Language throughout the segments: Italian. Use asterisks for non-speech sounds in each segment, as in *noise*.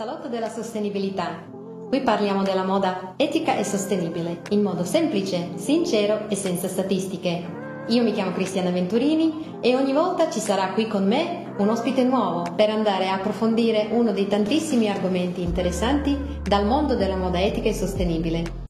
salotto della sostenibilità. Qui parliamo della moda etica e sostenibile, in modo semplice, sincero e senza statistiche. Io mi chiamo Cristiana Venturini e ogni volta ci sarà qui con me un ospite nuovo per andare a approfondire uno dei tantissimi argomenti interessanti dal mondo della moda etica e sostenibile.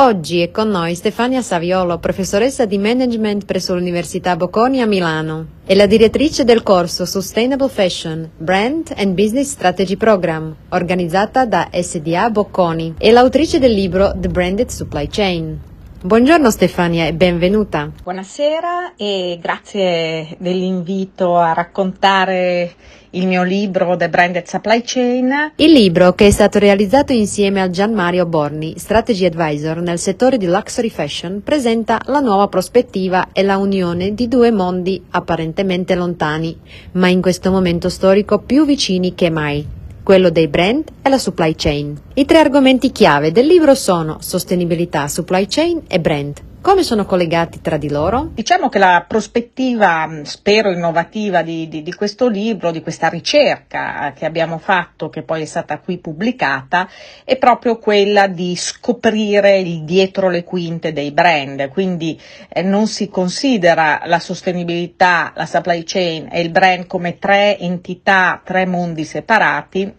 Oggi è con noi Stefania Saviolo, professoressa di management presso l'Università Bocconi a Milano e la direttrice del corso Sustainable Fashion, Brand and Business Strategy Program, organizzata da SDA Bocconi, e l'autrice del libro The Branded Supply Chain. Buongiorno Stefania e benvenuta. Buonasera e grazie dell'invito a raccontare il mio libro The Branded Supply Chain. Il libro che è stato realizzato insieme a Gian Mario Borni, Strategy Advisor nel settore di luxury fashion, presenta la nuova prospettiva e la unione di due mondi apparentemente lontani, ma in questo momento storico più vicini che mai quello dei brand e la supply chain. I tre argomenti chiave del libro sono sostenibilità, supply chain e brand. Come sono collegati tra di loro? Diciamo che la prospettiva, spero innovativa di, di, di, questo libro, di questa ricerca che abbiamo fatto, che poi è stata qui pubblicata, è proprio quella di scoprire il dietro le quinte dei brand. Quindi eh, non si considera la sostenibilità, la supply chain e il brand come tre entità, tre mondi separati,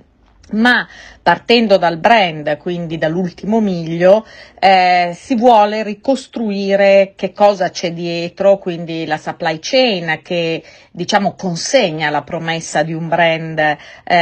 ma partendo dal brand, quindi dall'ultimo miglio, eh, si vuole ricostruire che cosa c'è dietro, quindi la supply chain che diciamo consegna la promessa di un brand eh,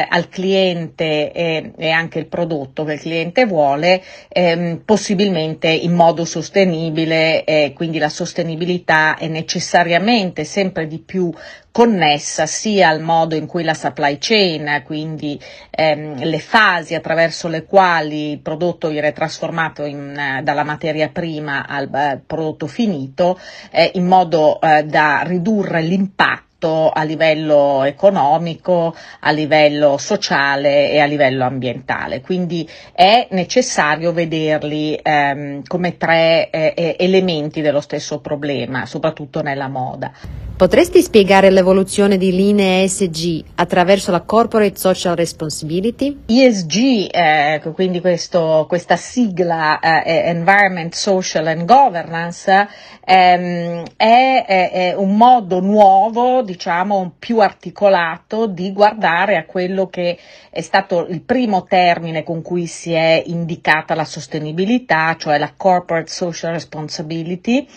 al cliente e, e, anche il prodotto che il cliente vuole, ehm, possibilmente in modo sostenibile, eh, quindi la sostenibilità è necessariamente sempre di più connessa sia al modo in cui la supply chain, quindi ehm, le fasi attraverso le quali il prodotto viene trasformato in, eh, dalla materia prima al eh, prodotto finito, eh, in modo eh, da ridurre l'impatto a livello economico, a livello sociale e a livello ambientale. Quindi è necessario vederli ehm, come tre eh, elementi dello stesso problema, soprattutto nella moda. Potresti spiegare l'evoluzione di linee ESG attraverso la Corporate Social Responsibility? ESG, eh, quindi questo, questa sigla eh, Environment, Social and Governance, ehm, è, è, è, un modo nuovo, diciamo, più articolato di guardare a quello che è stato il primo termine con cui si è indicata la sostenibilità, cioè la Corporate Social Responsibility.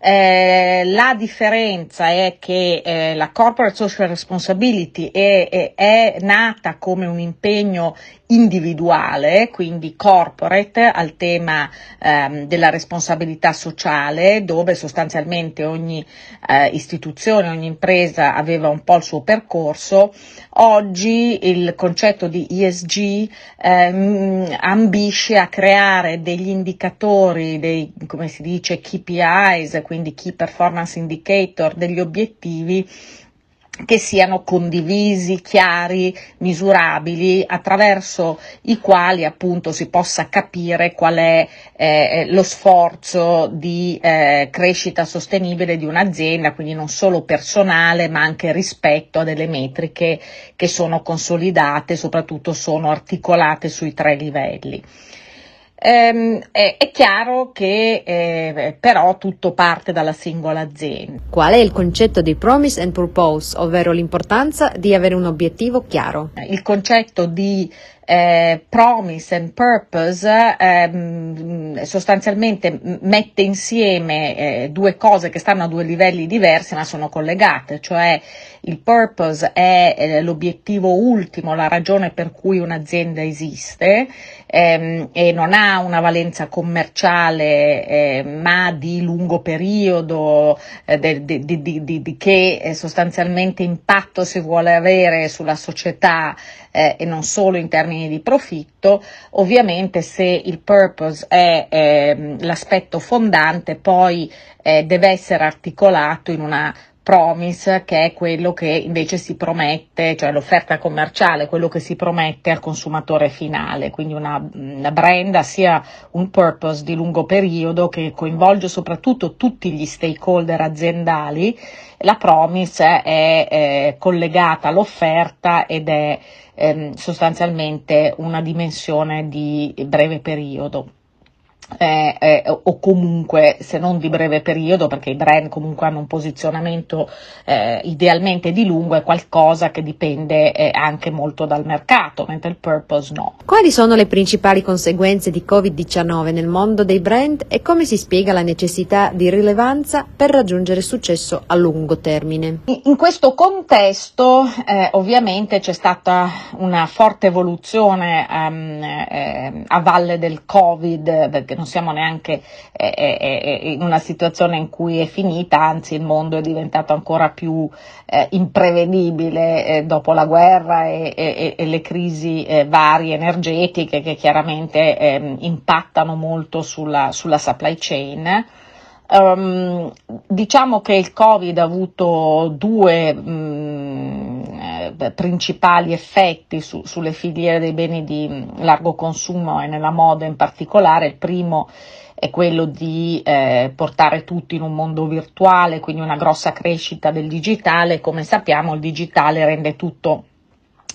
Eh, la differenza è che eh, la corporate social responsibility è, è, è, nata come un impegno individuale, quindi corporate, al tema ehm, della responsabilità sociale, dove sostanzialmente ogni eh, istituzione, ogni impresa aveva un po' il suo percorso. Oggi il concetto di ESG ehm, ambisce a creare degli indicatori, dei, come si dice, KPIs, quindi Key Performance Indicator, degli obiettivi che siano condivisi, chiari, misurabili, attraverso i quali appunto si possa capire qual è eh, lo sforzo di eh, crescita sostenibile di un'azienda, quindi non solo personale ma anche rispetto a delle metriche che sono consolidate, soprattutto sono articolate sui tre livelli. Ehm, è, è, chiaro che eh, però tutto parte dalla singola azienda. Qual è il concetto di promise and purpose, ovvero l'importanza di avere un obiettivo chiaro? Il concetto di eh, promise and purpose ehm, sostanzialmente mette insieme eh, due cose che stanno a due livelli diversi ma sono collegate, cioè il purpose è eh, l'obiettivo ultimo, la ragione per cui un'azienda esiste ehm, e non ha una valenza commerciale eh, ma di lungo periodo, eh, de, de, de, di che eh, sostanzialmente impatto si vuole avere sulla società eh, e non solo in termini di profitto, ovviamente se il purpose è eh, l'aspetto fondante poi eh, deve essere articolato in una promise, che è quello che invece si promette, cioè l'offerta commerciale, quello che si promette al consumatore finale, quindi una, una brand sia un purpose di lungo periodo che coinvolge soprattutto tutti gli stakeholder aziendali, la promise è eh, collegata all'offerta ed è ehm, sostanzialmente una dimensione di breve periodo eh, eh, o comunque se non di breve periodo perché i brand comunque hanno un posizionamento eh, idealmente di lungo è qualcosa che dipende eh, anche molto dal mercato mentre il purpose no. Quali sono le principali conseguenze di Covid-19 nel mondo dei brand e come si spiega la necessità di rilevanza per raggiungere successo a lungo termine? In questo contesto eh, ovviamente c'è stata una forte evoluzione um, a valle del Covid perché non siamo neanche eh, eh, eh, in una situazione in cui è finita, anzi il mondo è diventato ancora più eh, imprevedibile eh, dopo la guerra e, e, e le crisi eh, varie energetiche che chiaramente ehm, impattano molto sulla, sulla supply chain. Um, diciamo che il Covid ha avuto due mh, eh, principali effetti su, sulle filiere dei beni di largo consumo e nella moda in particolare. Il primo è quello di eh, portare tutti in un mondo virtuale, quindi una grossa crescita del digitale. Come sappiamo il digitale rende tutto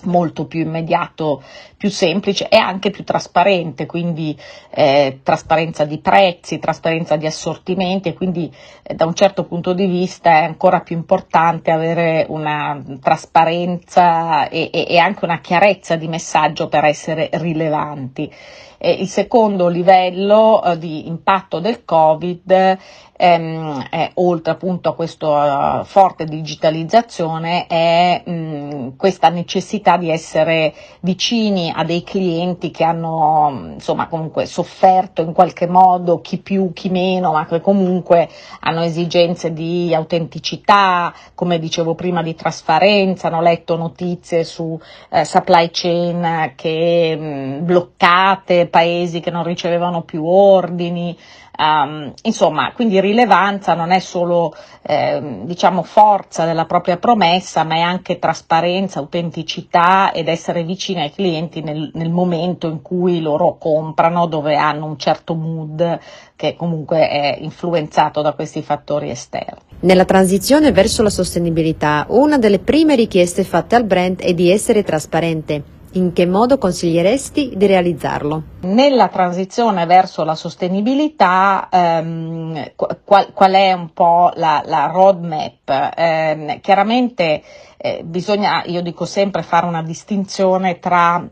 molto più immediato, più semplice e anche più trasparente, quindi eh, trasparenza di prezzi, trasparenza di assortimenti e quindi eh, da un certo punto di vista è ancora più importante avere una trasparenza e, e, e anche una chiarezza di messaggio per essere rilevanti. Eh, il secondo livello eh, di impatto del Covid ehm, è, oltre appunto a questa uh, forte digitalizzazione è mh, questa necessità di essere vicini a dei clienti che hanno insomma comunque sofferto in qualche modo chi più chi meno ma che comunque hanno esigenze di autenticità come dicevo prima di trasparenza hanno letto notizie su eh, supply chain che mh, bloccate paesi che non ricevevano più ordini Um, insomma, quindi rilevanza non è solo eh, diciamo forza della propria promessa, ma è anche trasparenza, autenticità ed essere vicini ai clienti nel, nel momento in cui loro comprano, dove hanno un certo mood che comunque è influenzato da questi fattori esterni. Nella transizione verso la sostenibilità, una delle prime richieste fatte al brand è di essere trasparente. In che modo consiglieresti di realizzarlo? Nella transizione verso la sostenibilità, ehm, qual, qual, è un po' la, la roadmap? Eh, chiaramente eh, bisogna, io dico sempre, fare una distinzione tra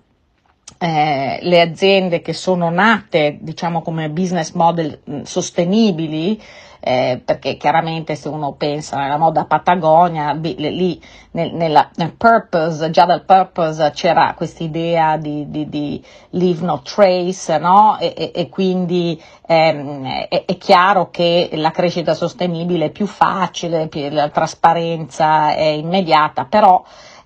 eh, le aziende che sono nate diciamo come business model mh, sostenibili eh, perché chiaramente se uno pensa nella moda Patagonia, lì nel, nella, nel purpose, già dal purpose c'era questa idea di, di, di leave no trace, no? E, e, e quindi ehm, è, è, chiaro che la crescita sostenibile è più facile, la trasparenza è immediata, però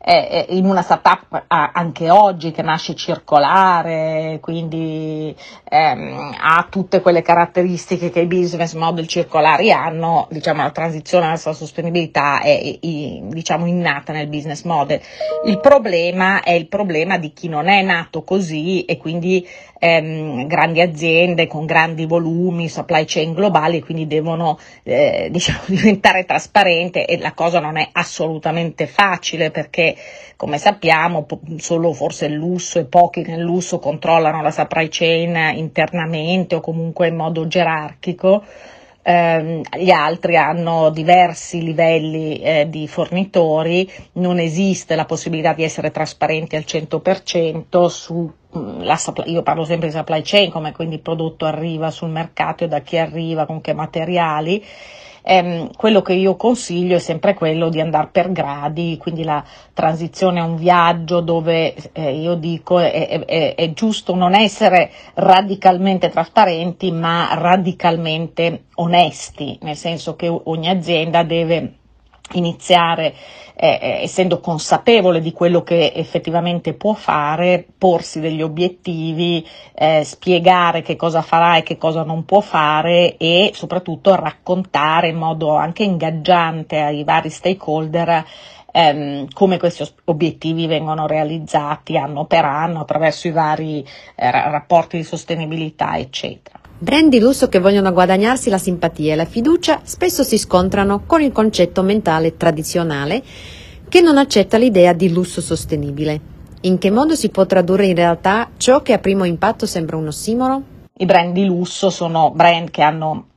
eh, in una startup anche oggi che nasce circolare, quindi ehm, ha tutte quelle caratteristiche che i business model circolari hanno, diciamo la transizione verso la sostenibilità è, è diciamo innata nel business model. Il problema è il problema di chi non è nato così e quindi ehm, grandi aziende con grandi volumi, supply chain globali, quindi devono eh, diciamo, *laughs* diventare trasparenti e la cosa non è assolutamente facile perché come sappiamo po- solo forse il lusso e pochi nel lusso controllano la supply chain internamente o comunque in modo gerarchico. Ehm, gli altri hanno diversi livelli eh, di fornitori, non esiste la possibilità di essere trasparenti al 100% su mm, la io parlo sempre di supply chain, come quindi il prodotto arriva sul mercato e da chi arriva, con che materiali ehm, quello che io consiglio è sempre quello di andare per gradi, quindi la transizione è un viaggio dove eh, io dico è, è, è giusto non essere radicalmente trasparenti ma radicalmente onesti, nel senso che ogni azienda deve iniziare eh, eh, essendo consapevole di quello che effettivamente può fare, porsi degli obiettivi, eh, spiegare che cosa farà e che cosa non può fare e soprattutto raccontare in modo anche ingaggiante ai vari stakeholder ehm, come questi obiettivi vengono realizzati anno per anno attraverso i vari eh, rapporti di sostenibilità, eccetera. Brand di lusso che vogliono guadagnarsi la simpatia e la fiducia spesso si scontrano con il concetto mentale tradizionale che non accetta l'idea di lusso sostenibile. In che modo si può tradurre in realtà ciò che a primo impatto sembra un ossimoro? I brand di lusso sono brand che hanno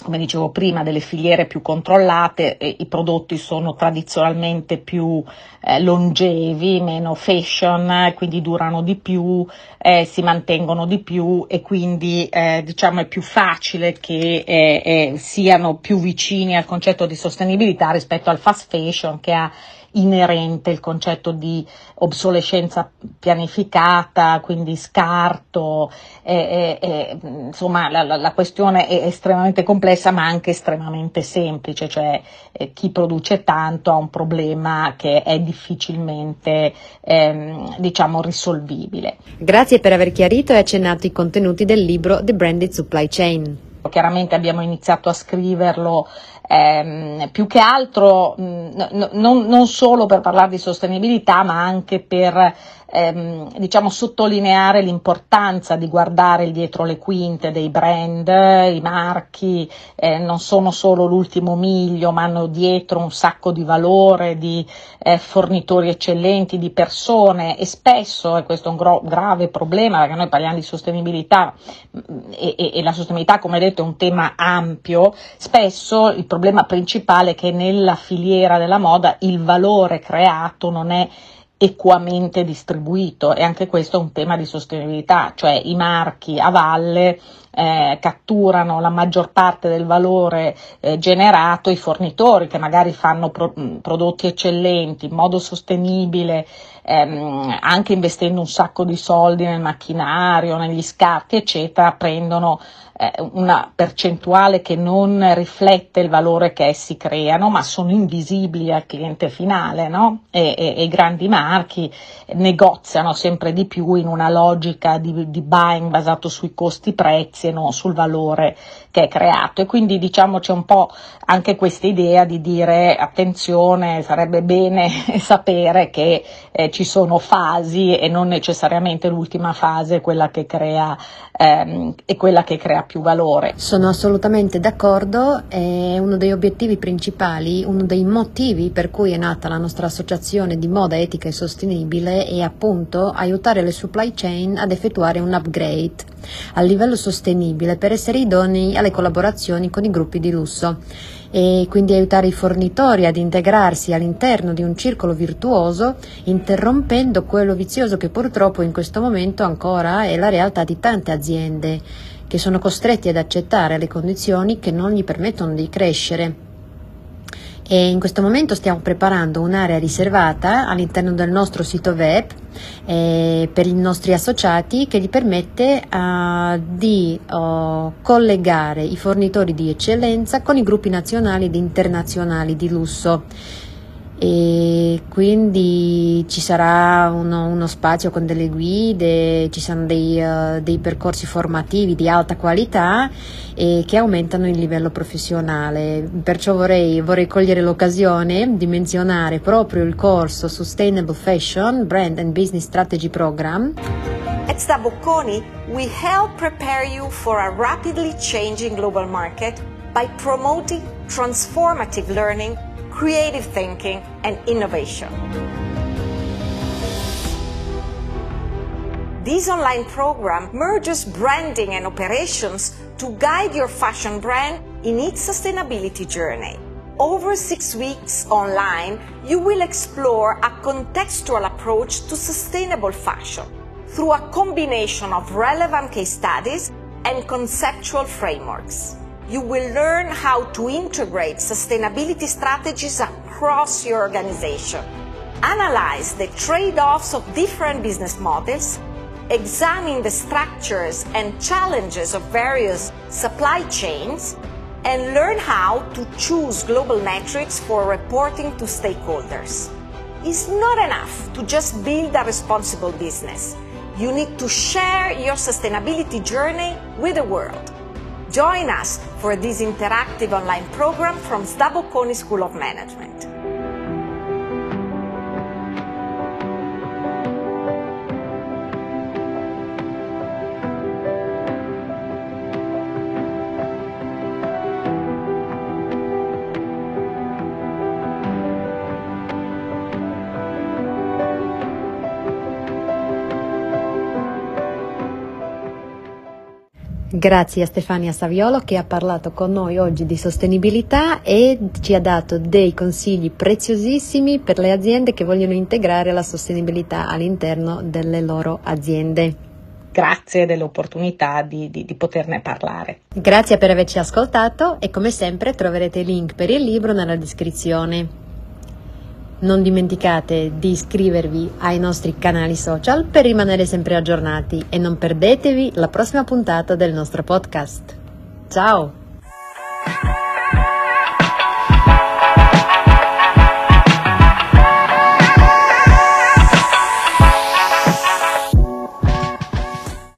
come dicevo prima, delle filiere più controllate, i prodotti sono tradizionalmente più eh, longevi, meno fashion, quindi durano di più, eh, si mantengono di più e quindi eh, diciamo è più facile che eh, eh, siano più vicini al concetto di sostenibilità rispetto al fast fashion che ha inerente il concetto di obsolescenza pianificata, quindi scarto, eh, eh, insomma la, la, questione è estremamente complessa ma anche estremamente semplice, cioè eh, chi produce tanto ha un problema che è difficilmente ehm, diciamo risolvibile. Grazie per aver chiarito e accennato i contenuti del libro The Branded Supply Chain. Chiaramente abbiamo iniziato a scriverlo ehm, più che altro mh, n- non, non, solo per parlare di sostenibilità, ma anche per ehm, diciamo, sottolineare l'importanza di guardare dietro le quinte dei brand, i marchi eh, non sono solo l'ultimo miglio, ma hanno dietro un sacco di valore, di eh, fornitori eccellenti, di persone. E spesso, e questo è un gro- grave problema perché noi parliamo di sostenibilità e, e, e la sostenibilità come detto è un tema ampio, spesso il problema principale è che nella filiera della moda il valore creato non è equamente distribuito e anche questo è un tema di sostenibilità, cioè i marchi a valle eh, catturano la maggior parte del valore eh, generato, i fornitori che magari fanno pro- prodotti eccellenti in modo sostenibile, ehm, anche investendo un sacco di soldi nel macchinario, negli scarti, eccetera, prendono eh, una percentuale che non riflette il valore che essi creano, ma sono invisibili al cliente finale, no? e, e, e, i grandi marchi negoziano sempre di più in una logica di, di buying basato sui costi-prezzi e sul valore che è creato. E quindi diciamo c'è un po' anche questa idea di dire attenzione, sarebbe bene *laughs* sapere che eh, ci sono fasi e non necessariamente l'ultima fase è quella che crea, ehm, è quella che crea più valore. Sono assolutamente d'accordo, è uno degli obiettivi principali, uno dei motivi per cui è nata la nostra associazione di moda etica e sostenibile è appunto aiutare le supply chain ad effettuare un upgrade a livello sostenibile per essere idonei alle collaborazioni con i gruppi di lusso e quindi aiutare i fornitori ad integrarsi all'interno di un circolo virtuoso, interrompendo quello vizioso che purtroppo in questo momento ancora è la realtà di tante aziende che sono costretti ad accettare le condizioni che non gli permettono di crescere. E in questo momento stiamo preparando un'area riservata all'interno del nostro sito web eh, per i nostri associati che gli permette uh, di uh, collegare i fornitori di eccellenza con i gruppi nazionali ed internazionali di lusso e quindi ci sarà uno, uno, spazio con delle guide, ci saranno dei, uh, dei percorsi formativi di alta qualità e che aumentano il livello professionale. Perciò vorrei, vorrei cogliere l'occasione di menzionare proprio il corso Sustainable Fashion Brand and Business Strategy Program. At Stabocconi, we help prepare you for a rapidly changing global market by promoting transformative learning creative thinking, and innovation. This online program merges branding and operations to guide your fashion brand in its sustainability journey. Over six weeks online, you will explore a contextual approach to sustainable fashion through a combination of relevant case studies and conceptual frameworks you will learn how to integrate sustainability strategies across your organization. Analyze the trade-offs of different business models, examine the structures and challenges of various supply chains, and learn how to choose global metrics for reporting to stakeholders. It's not enough to just build a responsible business. You need to share your sustainability journey with the world. Join us for this interactive online program from Staboconi School of Management. Grazie a Stefania Saviolo che ha parlato con noi oggi di sostenibilità e ci ha dato dei consigli preziosissimi per le aziende che vogliono integrare la sostenibilità all'interno delle loro aziende. Grazie dell'opportunità di, di, di poterne parlare. Grazie per averci ascoltato e come sempre troverete il link per il libro nella descrizione. Non dimenticate di iscrivervi ai nostri canali social per rimanere sempre aggiornati e non perdetevi la prossima puntata del nostro podcast. Ciao!